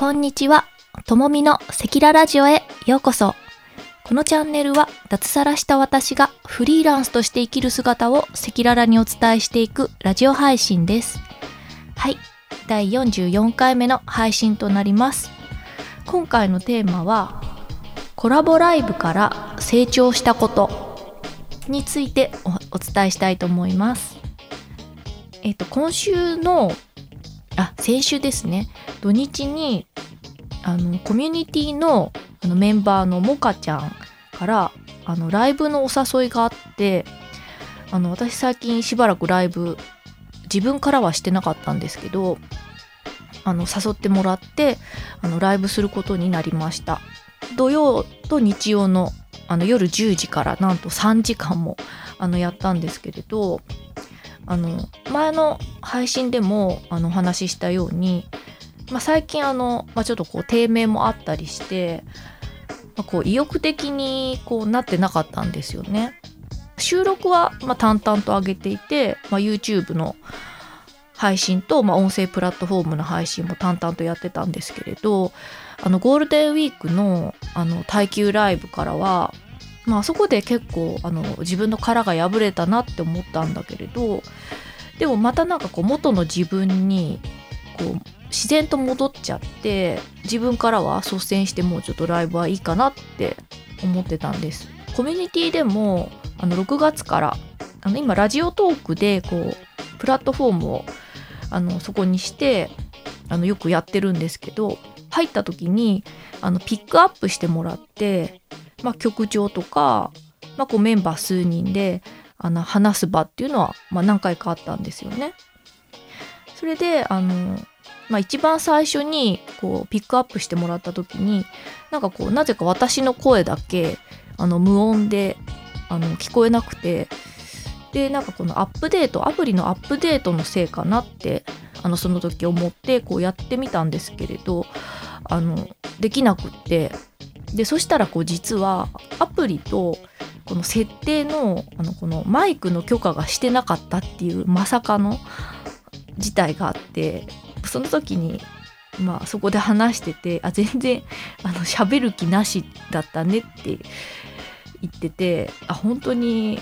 こんにちは。ともみのセキララジオへようこそ。このチャンネルは脱サラした私がフリーランスとして生きる姿をセキララにお伝えしていくラジオ配信です。はい。第44回目の配信となります。今回のテーマはコラボライブから成長したことについておお伝えしたいと思います。えっ、と、今週の、あ、先週ですね。土日にあのコミュニティのあのメンバーのモカちゃんからあのライブのお誘いがあってあの私最近しばらくライブ自分からはしてなかったんですけどあの誘ってもらってあのライブすることになりました土曜と日曜のあの夜10時からなんと3時間もあのやったんですけれどあの前の配信でもあのお話ししたようにまあ、最近あの、まあ、ちょっとこう低迷もあったりして、まあ、こう意欲的にこうなってなかったんですよね。収録はま淡々と上げていて、ま、YouTube の配信と、ま、音声プラットフォームの配信も淡々とやってたんですけれどあのゴールデンウィークのあの耐久ライブからは、まあそこで結構あの自分の殻が破れたなって思ったんだけれどでもまたなんかこう元の自分にこう自然と戻っちゃって自分からは率先してもうちょっとライブはいいかなって思ってたんです。コミュニティでもあの6月からあの今ラジオトークでこうプラットフォームをあのそこにしてあのよくやってるんですけど入った時にあのピックアップしてもらって、まあ、局長とか、まあ、こうメンバー数人であの話す場っていうのは、まあ、何回かあったんですよね。それであのまあ、一番最初にこうピックアップしてもらった時になんかこうなぜか私の声だけあの無音であの聞こえなくてでなんかこのアップデートアプリのアップデートのせいかなってあのその時思ってこうやってみたんですけれどあのできなくってでそしたらこう実はアプリとこの設定のあのこのマイクの許可がしてなかったっていうまさかの事態があってその時にまあそこで話しててあ全然あの喋る気なしだったねって言っててあ本当に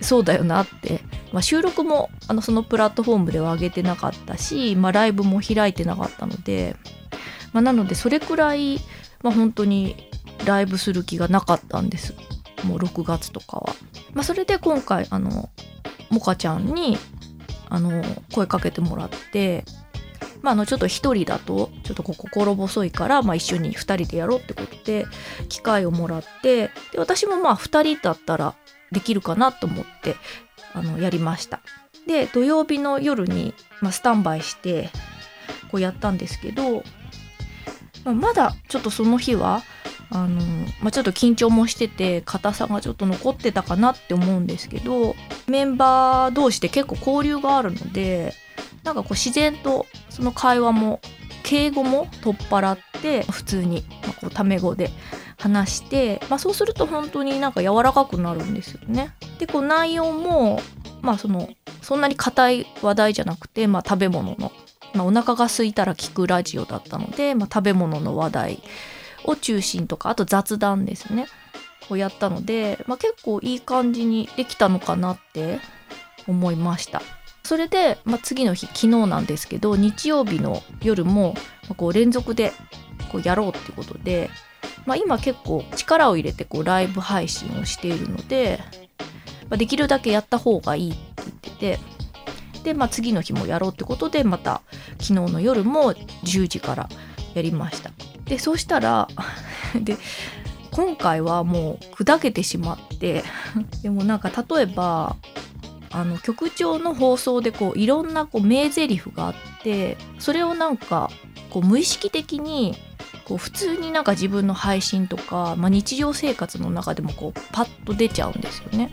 そうだよなって、まあ、収録もあのそのプラットフォームでは上げてなかったし、まあ、ライブも開いてなかったので、まあ、なのでそれくらい、まあ、本当にライブする気がなかったんですもう6月とかは。まあ、それで今回あのモカちゃんにあの声かけてもらってまあ、あのちょっと一人だとちょっと心細いから、まあ、一緒に二人でやろうってことで機会をもらってで私もまあ二人だったらできるかなと思ってあのやりましたで土曜日の夜に、まあ、スタンバイしてこうやったんですけど、まあ、まだちょっとその日はあの、まあ、ちょっと緊張もしてて硬さがちょっと残ってたかなって思うんですけどメンバー同士で結構交流があるのでなんかこう自然とその会話も敬語も取っ払って普通にまあこうタメ語で話して、まあ、そうすると本当になんか柔らかくなるんですよね。でこう内容もまあそのそんなに硬い話題じゃなくて、まあ、食べ物の、まあ、お腹が空いたら聞くラジオだったので、まあ、食べ物の話題を中心とかあと雑談ですねをやったので、まあ、結構いい感じにできたのかなって思いました。それで、まあ、次の日昨日なんですけど日曜日の夜も、こう連続でこうやろうってことで、まあ、今結構力を入れてこうライブ配信をしているので、まあ、できるだけやった方がいいって言っててで、まあ、次の日もやろうってことでまた昨日の夜も10時からやりました。でそうしたら で今回はもう砕けてしまって でもなんか例えばあの局長の放送でこういろんなこう名台詞があってそれをなんかこう無意識的にこう普通になんか自分の配信とか、まあ、日常生活の中でもこうパッと出ちゃうんですよね。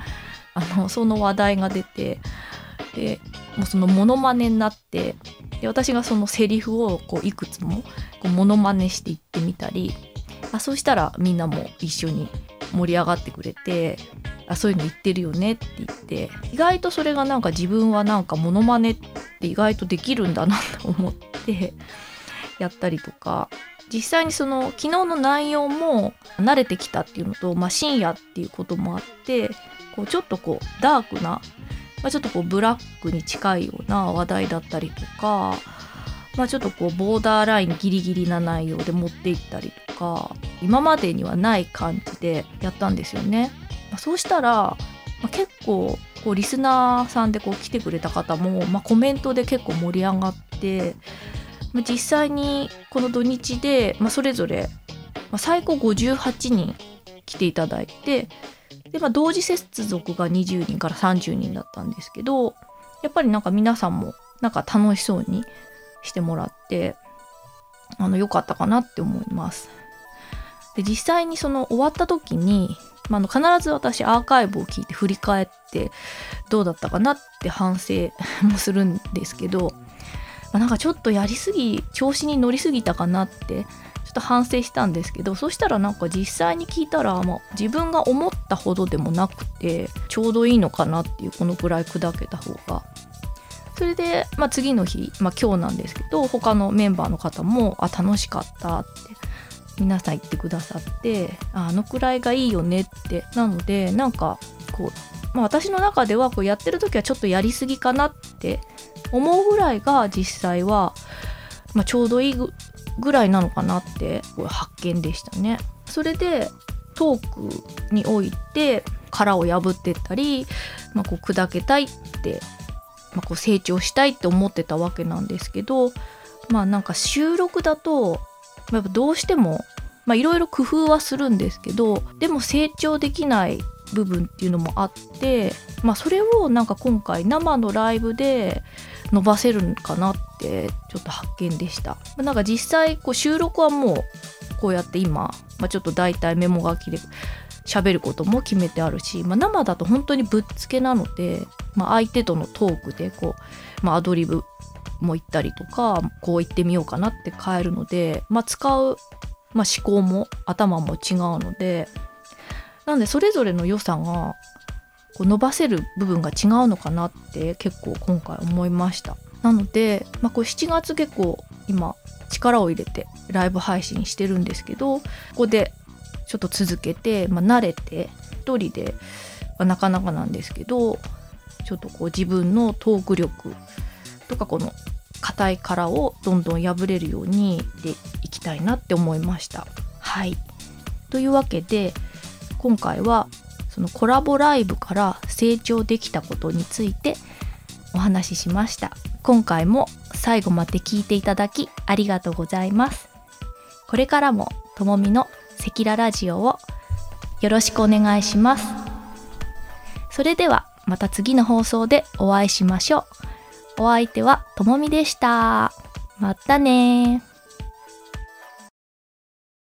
あのその話題が出てでもうそのモノマネになってで私がそのセリフをこういくつもこうモノマネしていってみたりあそうしたらみんなも一緒に盛り上がってくれてあそういうの言ってるよねって言って意外とそれがなんか自分はなんかモノマネって意外とできるんだなと思って やったりとか実際にその昨日の内容も慣れてきたっていうのと、まあ、深夜っていうこともあってこうちょっとこうダークな、まあ、ちょっとこうブラックに近いような話題だったりとか、まあ、ちょっとこうボーダーラインギリギリな内容で持っていったりとか今までにはない感じでやったんですよね。まあ、そうしたら、ま、結構こうリスナーさんでこう来てくれた方も、ま、コメントで結構盛り上がってま、実際にこの土日で、ま、それぞれ、ま、最高58人来ていただいてで、まあ、同時接続が20人から30人だったんですけどやっぱりなんか皆さんもなんか楽しそうにしてもらってあの良かったかなって思います。で実際にその終わった時に、まあ、の必ず私アーカイブを聞いて振り返ってどうだったかなって反省 もするんですけどまあ、なんかちょっとやりすぎ調子に乗りすぎたかなってちょっと反省したんですけどそしたらなんか実際に聞いたら、まあ、自分が思ったほどでもなくてちょうどいいのかなっていうこのくらい砕けた方が。それで、まあ、次の日、まあ、今日なんですけど他のメンバーの方も「あ楽しかった」って皆さん言ってくださってあのくらいがいいよねってなのでなんかこう、まあ、私の中ではこうやってる時はちょっとやりすぎかなって思うぐらいが実際は、まあ、ちょうどいいぐらいなのかなってこれ発見でしたね。それでトークにおいて殻を破ってったり、まあ、こう砕けたいって、まあ、こう成長したいって思ってたわけなんですけどまあなんか収録だとやっぱどうしてもいろいろ工夫はするんですけどでも成長できない部分っていうのもあって、まあ、それをなんか今回生のライブで伸ばせるんかなってちょっと発見でした。なんか実際こう収録はもうこうやって今、まあ、ちょっと大体メモ書きで喋ることも決めてあるし、まあ、生だと本当にぶっつけなので、まあ、相手とのトークでこう、まあ、アドリブも言ったりとかこう言ってみようかなって変えるので、まあ、使う、まあ、思考も頭も違うのでなんでそれぞれの良さがこう伸ばせる部分が違うのかなって結構今回思いましたなので、まあ、こう7月結構今力を入れてライブ配信してるんですけどここでちょっと続けて、まあ、慣れて一人ではなかなかなんですけどちょっとこう自分のトーク力とかこの硬い殻をどんどん破れるようにでいきたいなって思いました。はいというわけで今回はそのコラボライブから成長できたことについてお話ししました。今回も最後まで聞いていただきありがとうございます。これからもともみのセキララジオをよろしくお願いします。それではまた次の放送でお会いしましょう。お相手はともみでした。またね